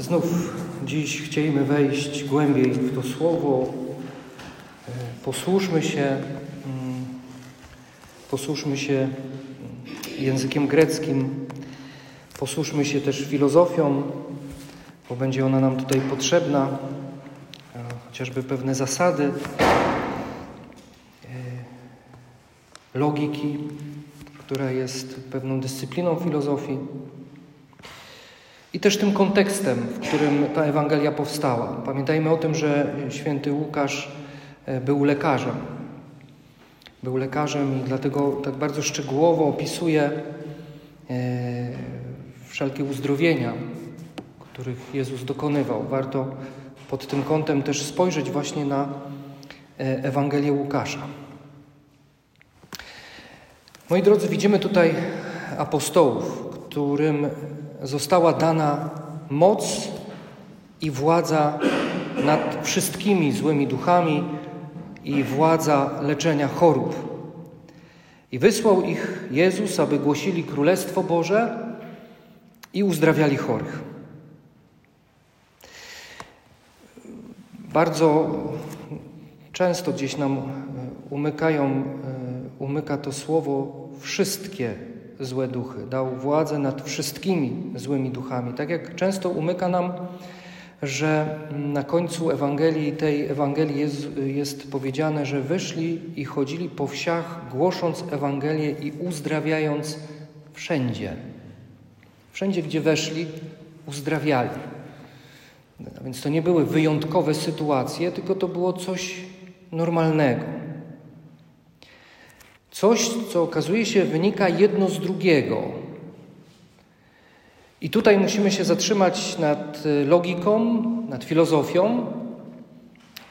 Znów dziś chcielibyśmy wejść głębiej w to słowo. E, posłuszmy się, mm, posłuszmy się mm, językiem greckim, posłuszmy się też filozofią, bo będzie ona nam tutaj potrzebna, e, chociażby pewne zasady e, logiki, która jest pewną dyscypliną filozofii i też tym kontekstem, w którym ta Ewangelia powstała. Pamiętajmy o tym, że święty Łukasz e, był lekarzem. Był lekarzem i dlatego tak bardzo szczegółowo opisuje e, wszelkie uzdrowienia, których Jezus dokonywał. Warto pod tym kątem też spojrzeć właśnie na e, Ewangelię Łukasza. Moi drodzy, widzimy tutaj apostołów, którym została dana moc i władza nad wszystkimi złymi duchami i władza leczenia chorób. I wysłał ich Jezus, aby głosili Królestwo Boże i uzdrawiali chorych. Bardzo często gdzieś nam umykają, e, umyka to słowo wszystkie złe duchy, dał władzę nad wszystkimi złymi duchami. Tak jak często umyka nam, że na końcu Ewangelii, tej Ewangelii jest, jest powiedziane, że wyszli i chodzili po wsiach, głosząc Ewangelię i uzdrawiając wszędzie. Wszędzie, gdzie weszli, uzdrawiali. A więc to nie były wyjątkowe sytuacje, tylko to było coś normalnego. Coś, co okazuje się wynika jedno z drugiego. I tutaj musimy się zatrzymać nad e, logiką, nad filozofią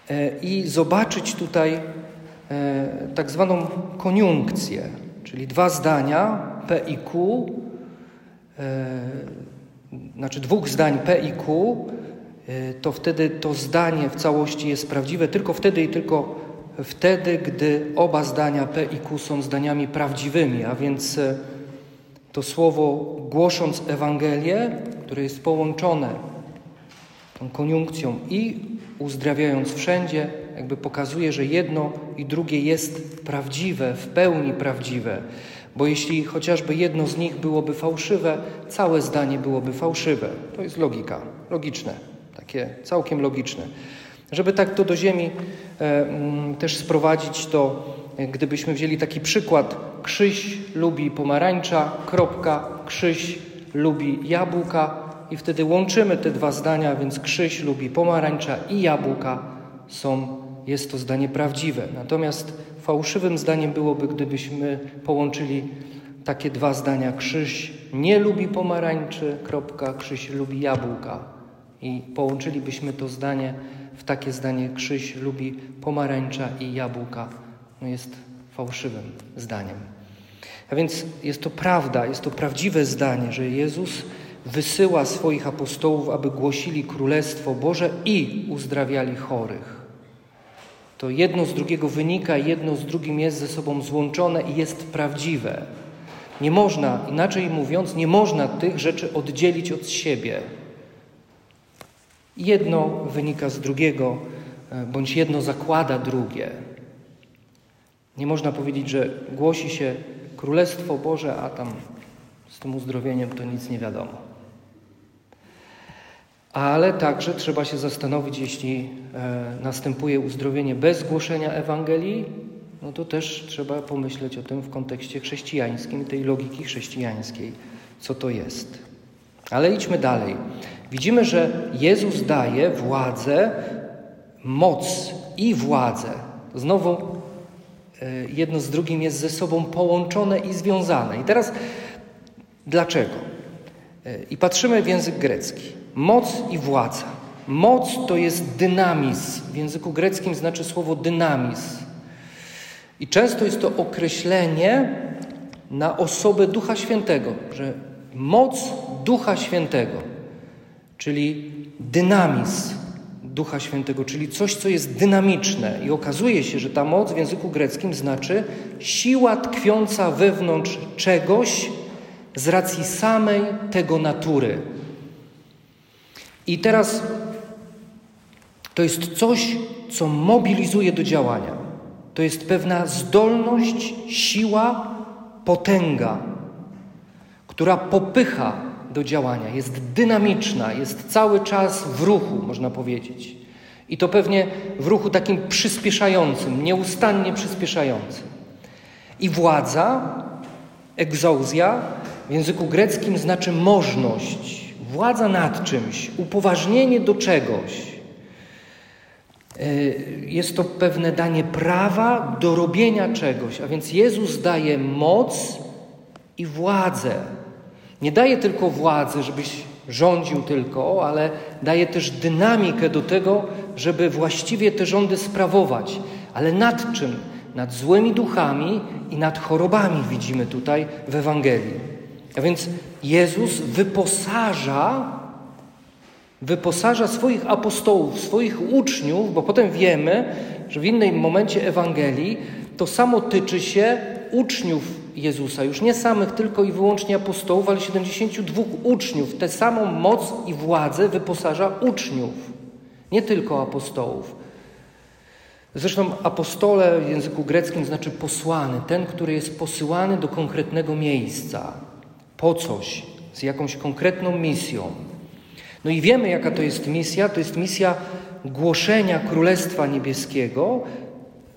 e, i zobaczyć tutaj e, tak zwaną koniunkcję, czyli dwa zdania P i Q, znaczy dwóch zdań P i Q, to wtedy to zdanie w całości jest prawdziwe tylko wtedy i tylko wtedy, gdy oba zdania P i Q są zdaniami prawdziwymi, a więc e, to słowo głosząc Ewangelię, które jest połączone tą koniunkcją i uzdrawiając wszędzie, jakby pokazuje, że jedno i drugie jest prawdziwe, w pełni prawdziwe. Bo jeśli chociażby jedno z nich byłoby fałszywe, całe zdanie byłoby fałszywe. To jest logika, logiczne, takie całkiem logiczne. Żeby tak to do ziemi e, mm, też sprowadzić, to gdybyśmy wzięli taki przykład, Krzyś lubi pomarańcza, kropka, Krzyś lubi jabłka i wtedy łączymy te dwa zdania, więc Krzyś lubi pomarańcza i jabłka są, jest to zdanie prawdziwe. Natomiast fałszywym zdaniem byłoby, gdybyśmy połączyli takie dwa zdania. Krzyś nie lubi pomarańczy, kropka, Krzyś lubi jabłka. I połączylibyśmy to zdanie w takie zdanie Krzyś lubi pomarańcza i jabłka. No jest fałszywym zdaniem. A więc jest to prawda, jest to prawdziwe zdanie, że Jezus wysyła swoich apostołów, aby głosili Królestwo Boże i uzdrawiali chorych. To jedno z drugiego wynika, jedno z drugim jest ze sobą złączone i jest prawdziwe. Nie można, inaczej mówiąc, nie można tych rzeczy oddzielić od siebie. Jedno wynika z drugiego, e, bądź jedno zakłada drugie. Nie można powiedzieć, że głosi się Królestwo Boże, a tam z tym uzdrowieniem to nic nie wiadomo. Ale także trzeba się zastanowić, jeśli e, następuje uzdrowienie bez głoszenia Ewangelii, no to też trzeba pomyśleć o tym w kontekście chrześcijańskim, tej logiki chrześcijańskiej, co to jest. Ale idźmy dalej. Widzimy, że Jezus daje władzę, moc i władzę. Znowu e, jedno z drugim jest ze sobą połączone i związane. I teraz dlaczego? E, I patrzymy w język grecki. Moc i władza. Moc to jest dynamizm. W języku greckim znaczy słowo dynamizm. I często jest to określenie na osobę Ducha Świętego, że moc Ducha Świętego czyli dynamizm Ducha Świętego, czyli coś, co jest dynamiczne. I okazuje się, że ta moc w języku greckim znaczy siła tkwiąca wewnątrz czegoś z racji samej tego natury. I teraz to jest coś, co mobilizuje do działania. To jest pewna zdolność, siła, potęga, która popycha do działania, jest dynamiczna, jest cały czas w ruchu, można powiedzieć. I to pewnie w ruchu takim przyspieszającym, nieustannie przyspieszającym. I władza, egzozja, w języku greckim znaczy możność, władza nad czymś, upoważnienie do czegoś. E, jest to pewne danie prawa do robienia czegoś, a więc Jezus daje moc i władzę. Nie daje tylko władzy, żebyś rządził tylko, ale daje też dynamikę do tego, żeby właściwie te rządy sprawować. Ale nad czym? Nad złymi duchami i nad chorobami widzimy tutaj w Ewangelii. A więc Jezus wyposaża, wyposaża swoich apostołów, swoich uczniów, bo potem wiemy, że w innym momencie Ewangelii to samo tyczy się uczniów Jezusa, już nie samych tylko i wyłącznie apostołów, ale 72 uczniów. Tę samą moc i władzę wyposaża uczniów, nie tylko apostołów. Zresztą apostole w języku greckim znaczy posłany, ten, który jest posyłany do konkretnego miejsca po coś, z jakąś konkretną misją. No i wiemy, jaka to jest misja. To jest misja głoszenia Królestwa Niebieskiego,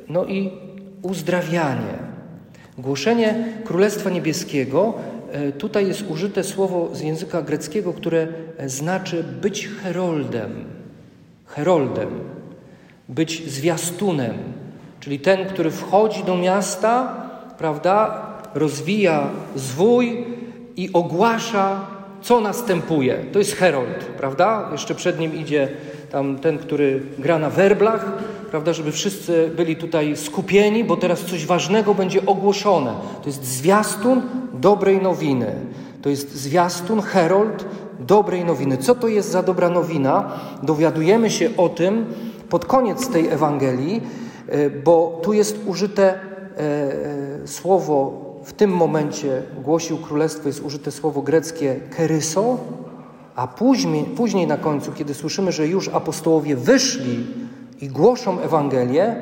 no i uzdrawianie. Głoszenie Królestwa Niebieskiego, e, tutaj jest użyte słowo z języka greckiego, które znaczy być heroldem. Heroldem, być zwiastunem, czyli ten, który wchodzi do miasta, prawda, rozwija zwój, i ogłasza, co następuje. To jest herold, prawda? Jeszcze przed nim idzie tam ten, który gra na werblach, prawda, żeby wszyscy byli tutaj skupieni, bo teraz coś ważnego będzie ogłoszone. To jest zwiastun dobrej nowiny. To jest zwiastun, herold dobrej nowiny. Co to jest za dobra nowina? Dowiadujemy się o tym pod koniec tej Ewangelii, e, bo tu jest użyte e, e, słowo w tym momencie głosił królestwo, jest użyte słowo greckie keryso, a później, później na końcu, kiedy słyszymy, że już apostołowie wyszli i głoszą Ewangelię,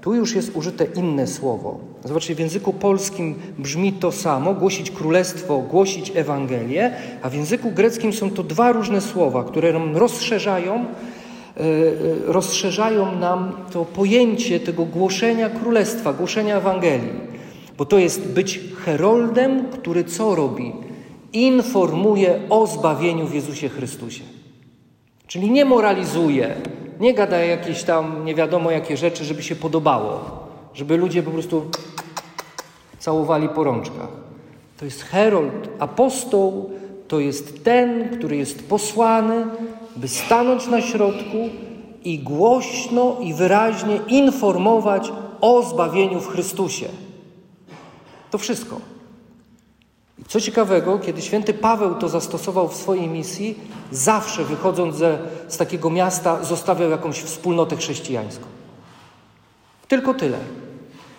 tu już jest użyte inne słowo. Zobaczcie, w języku polskim brzmi to samo, głosić królestwo, głosić Ewangelię, a w języku greckim są to dwa różne słowa, które nam rozszerzają, e, e, rozszerzają nam to pojęcie tego głoszenia królestwa, głoszenia Ewangelii. Bo to jest być heroldem, który co robi? Informuje o zbawieniu w Jezusie Chrystusie. Czyli nie moralizuje, nie gada jakieś tam nie wiadomo jakie rzeczy, żeby się podobało, żeby ludzie po prostu całowali po rączkach. To jest herold, apostoł, to jest ten, który jest posłany, by stanąć na środku i głośno i wyraźnie informować o zbawieniu w Chrystusie. To wszystko. Co ciekawego, kiedy święty Paweł to zastosował w swojej misji, zawsze wychodząc ze, z takiego miasta, zostawiał jakąś wspólnotę chrześcijańską. Tylko tyle.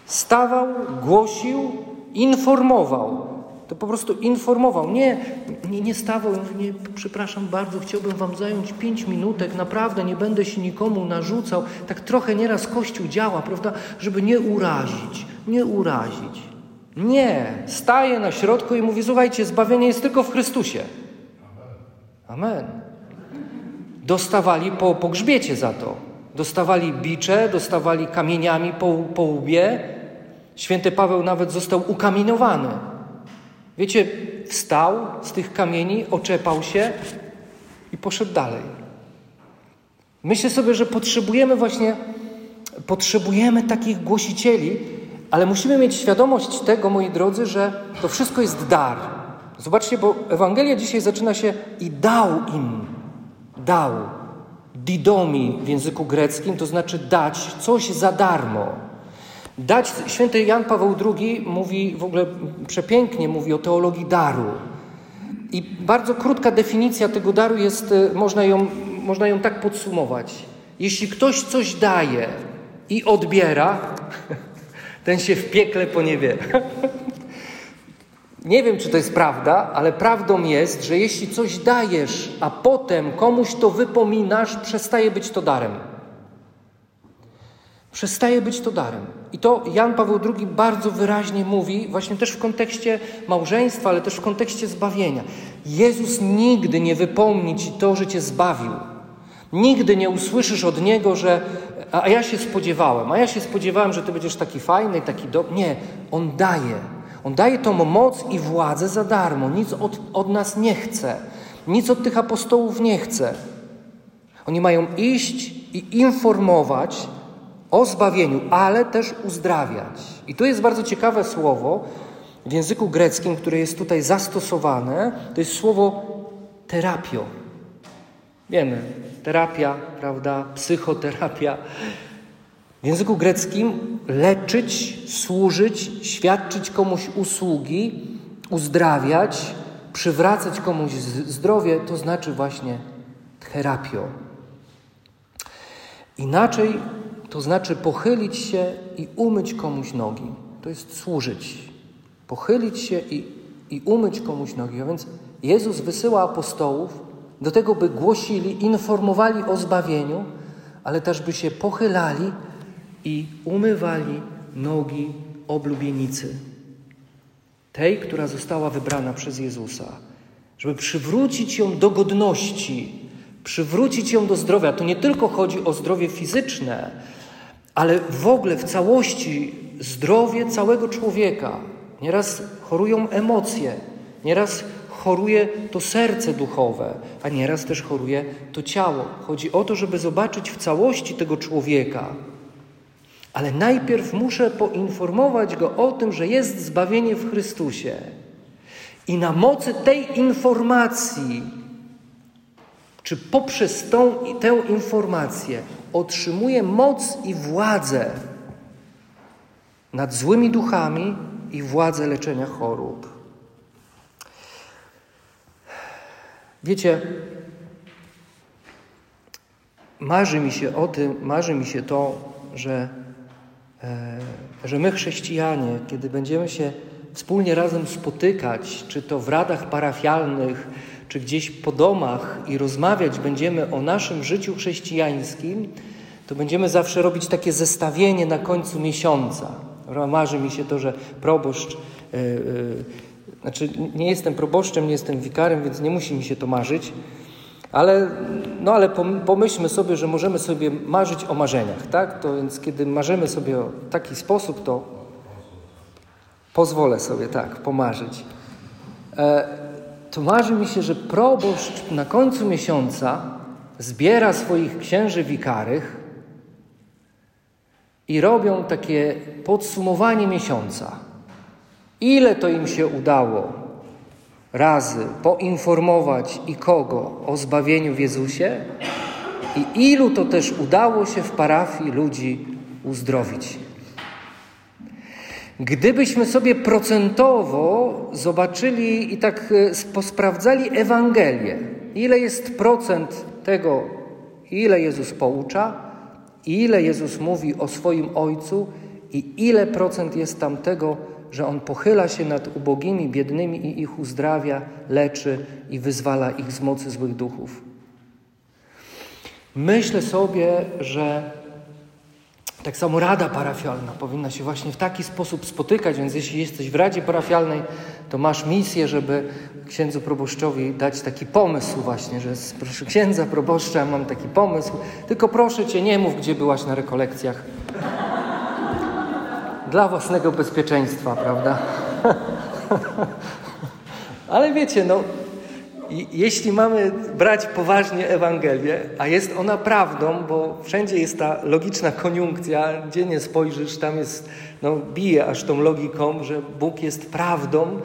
Stawał, głosił, informował. To po prostu informował. Nie, nie, nie stawał, nie, przepraszam bardzo, chciałbym wam zająć pięć minutek, naprawdę nie będę się nikomu narzucał. Tak trochę nieraz Kościół działa, prawda, żeby nie urazić, nie urazić. Nie, staje na środku i mówi: Słuchajcie, zbawienie jest tylko w Chrystusie. Amen. Dostawali po, po grzbiecie za to. Dostawali bicze, dostawali kamieniami po, po łbie. Święty Paweł nawet został ukamieniowany. Wiecie, wstał z tych kamieni, oczepał się i poszedł dalej. Myślę sobie, że potrzebujemy właśnie, potrzebujemy takich głosicieli, ale musimy mieć świadomość tego, moi drodzy, że to wszystko jest dar. Zobaczcie, bo Ewangelia dzisiaj zaczyna się i dał im. Dał. Didomi w języku greckim, to znaczy dać coś za darmo. Dać, święty Jan Paweł II mówi w ogóle przepięknie, mówi o teologii daru. I bardzo krótka definicja tego daru jest, e, można ją, można ją tak podsumować. Jeśli ktoś coś daje i odbiera, ten się w piekle poniewiera. Nie wiem, czy to jest prawda, ale prawdą jest, że jeśli coś dajesz, a potem komuś to wypominasz, przestaje być to darem. Przestaje być to darem. I to Jan Paweł II bardzo wyraźnie mówi, właśnie też w kontekście małżeństwa, ale też w kontekście zbawienia. Jezus nigdy nie wypomni ci to, że cię zbawił. Nigdy nie usłyszysz od Niego, że a ja się spodziewałem, a ja się spodziewałem, że Ty będziesz taki fajny, taki dobry. Nie, On daje. On daje tą moc i władzę za darmo. Nic od, od nas nie chce. Nic od tych apostołów nie chce. Oni mają iść i informować o zbawieniu, ale też uzdrawiać. I tu jest bardzo ciekawe słowo w języku greckim, które jest tutaj zastosowane. To jest słowo terapio. Wiemy, terapia, prawda, psychoterapia. W języku greckim leczyć, służyć, świadczyć komuś usługi, uzdrawiać, przywracać komuś zdrowie, to znaczy właśnie terapio. Inaczej to znaczy pochylić się i umyć komuś nogi. To jest służyć. Pochylić się i, i umyć komuś nogi. A więc Jezus wysyła apostołów do tego, by głosili, informowali o zbawieniu, ale też by się pochylali i umywali nogi oblubienicy. Tej, która została wybrana przez Jezusa, żeby przywrócić ją do godności, przywrócić ją do zdrowia. To nie tylko chodzi o zdrowie fizyczne, ale w ogóle w całości zdrowie całego człowieka. Nieraz chorują emocje, nieraz choruje to serce duchowe, a nieraz też choruje to ciało. Chodzi o to, żeby zobaczyć w całości tego człowieka. Ale najpierw muszę poinformować go o tym, że jest zbawienie w Chrystusie. I na mocy tej informacji, czy poprzez tą, tę informację, otrzymuje moc i władzę nad złymi duchami i władzę leczenia chorób. Wiecie, marzy mi się o tym, marzy mi się to, że, e, że my chrześcijanie, kiedy będziemy się wspólnie razem spotykać, czy to w radach parafialnych, czy gdzieś po domach i rozmawiać będziemy o naszym życiu chrześcijańskim, to będziemy zawsze robić takie zestawienie na końcu miesiąca. Marzy mi się to, że proboszcz yy, yy, znaczy, nie jestem proboszczem, nie jestem wikarem, więc nie musi mi się to marzyć, ale, no ale pomyślmy sobie, że możemy sobie marzyć o marzeniach, tak? To więc kiedy marzymy sobie w taki sposób, to pozwolę sobie tak pomarzyć. E, to marzy mi się, że proboszcz na końcu miesiąca zbiera swoich księży wikarych i robią takie podsumowanie miesiąca. Ile to im się udało razy poinformować i kogo o zbawieniu w Jezusie i ilu to też udało się w parafii ludzi uzdrowić. Gdybyśmy sobie procentowo zobaczyli i tak e, posprawdzali Ewangelię, ile jest procent tego, ile Jezus poucza, ile Jezus mówi o swoim Ojcu i ile procent jest tam tego, że On pochyla się nad ubogimi, biednymi i ich uzdrawia, leczy i wyzwala ich z mocy złych duchów. Myślę sobie, że tak samo rada parafialna powinna się właśnie w taki sposób spotykać, więc jeśli jesteś w radzie parafialnej, to masz misję, żeby księdzu proboszczowi dać taki pomysł właśnie, że proszę księdza proboszcza, mam taki pomysł, tylko proszę cię, nie mów, gdzie byłaś na rekolekcjach dla własnego bezpieczeństwa, prawda? Ale wiecie, no, jeśli mamy brać poważnie Ewangelię, a jest ona prawdą, bo wszędzie jest ta logiczna koniunkcja, gdzie nie spojrzysz, tam jest, no, bije aż tą logiką, że Bóg jest prawdą,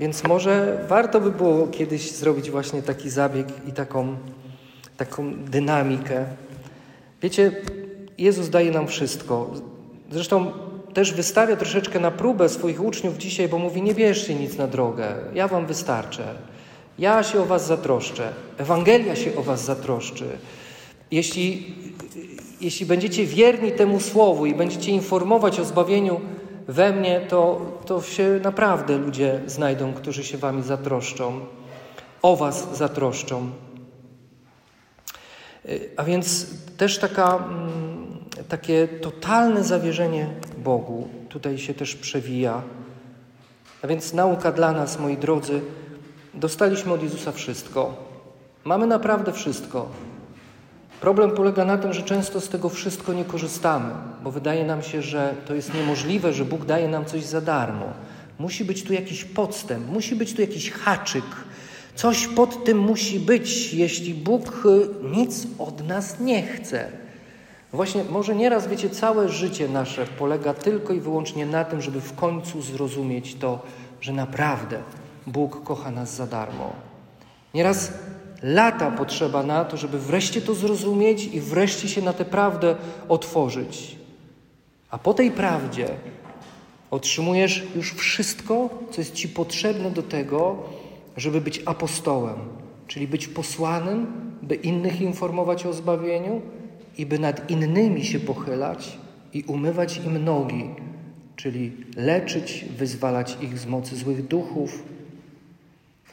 więc może warto by było kiedyś zrobić właśnie taki zabieg i taką, taką dynamikę. Wiecie, Jezus daje nam wszystko. Zresztą też wystawia troszeczkę na próbę swoich uczniów dzisiaj, bo mówi: Nie bierzcie nic na drogę, ja wam wystarczę. Ja się o was zatroszczę. Ewangelia się o was zatroszczy. Jeśli, jeśli będziecie wierni temu słowu i będziecie informować o zbawieniu we mnie, to, to się naprawdę ludzie znajdą, którzy się wami zatroszczą, o was zatroszczą. Y, a więc też taka, mm, takie totalne zawierzenie Bogu tutaj się też przewija. A więc nauka dla nas, moi drodzy, dostaliśmy od Jezusa wszystko. Mamy naprawdę wszystko. Problem polega na tym, że często z tego wszystko nie korzystamy, bo wydaje nam się, że to jest niemożliwe, że Bóg daje nam coś za darmo. Musi być tu jakiś podstęp, musi być tu jakiś haczyk. Coś pod tym musi być, jeśli Bóg y, nic od nas nie chce. Właśnie, może nieraz, wiecie, całe życie nasze polega tylko i wyłącznie na tym, żeby w końcu zrozumieć to, że naprawdę Bóg kocha nas za darmo. Nieraz lata potrzeba na to, żeby wreszcie to zrozumieć i wreszcie się na tę prawdę otworzyć. A po tej prawdzie otrzymujesz już wszystko, co jest Ci potrzebne do tego, żeby być apostołem, czyli być posłanym, by innych informować o zbawieniu i by nad innymi się pochylać i umywać im nogi, czyli leczyć, wyzwalać ich z mocy złych duchów,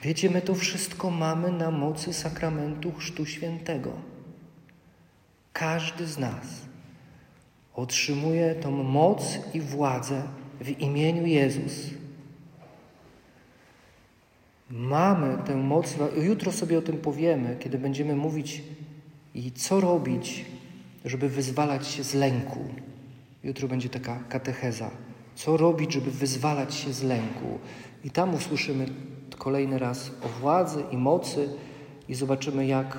Wiecie, my to wszystko mamy na mocy sakramentu Chrztu Świętego. Każdy z nas otrzymuje tą moc i władzę w imieniu Jezus. Mamy tę moc, jutro sobie o tym powiemy, kiedy będziemy mówić i co robić, żeby wyzwalać się z lęku. Jutro będzie taka katecheza. Co robić, żeby wyzwalać się z lęku? I tam usłyszymy kolejny raz o władzy i mocy i zobaczymy, jak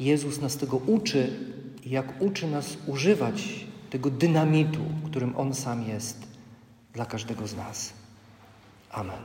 Jezus nas tego uczy i jak uczy nas używać tego dynamitu, którym On sam jest dla każdego z nas. Amen.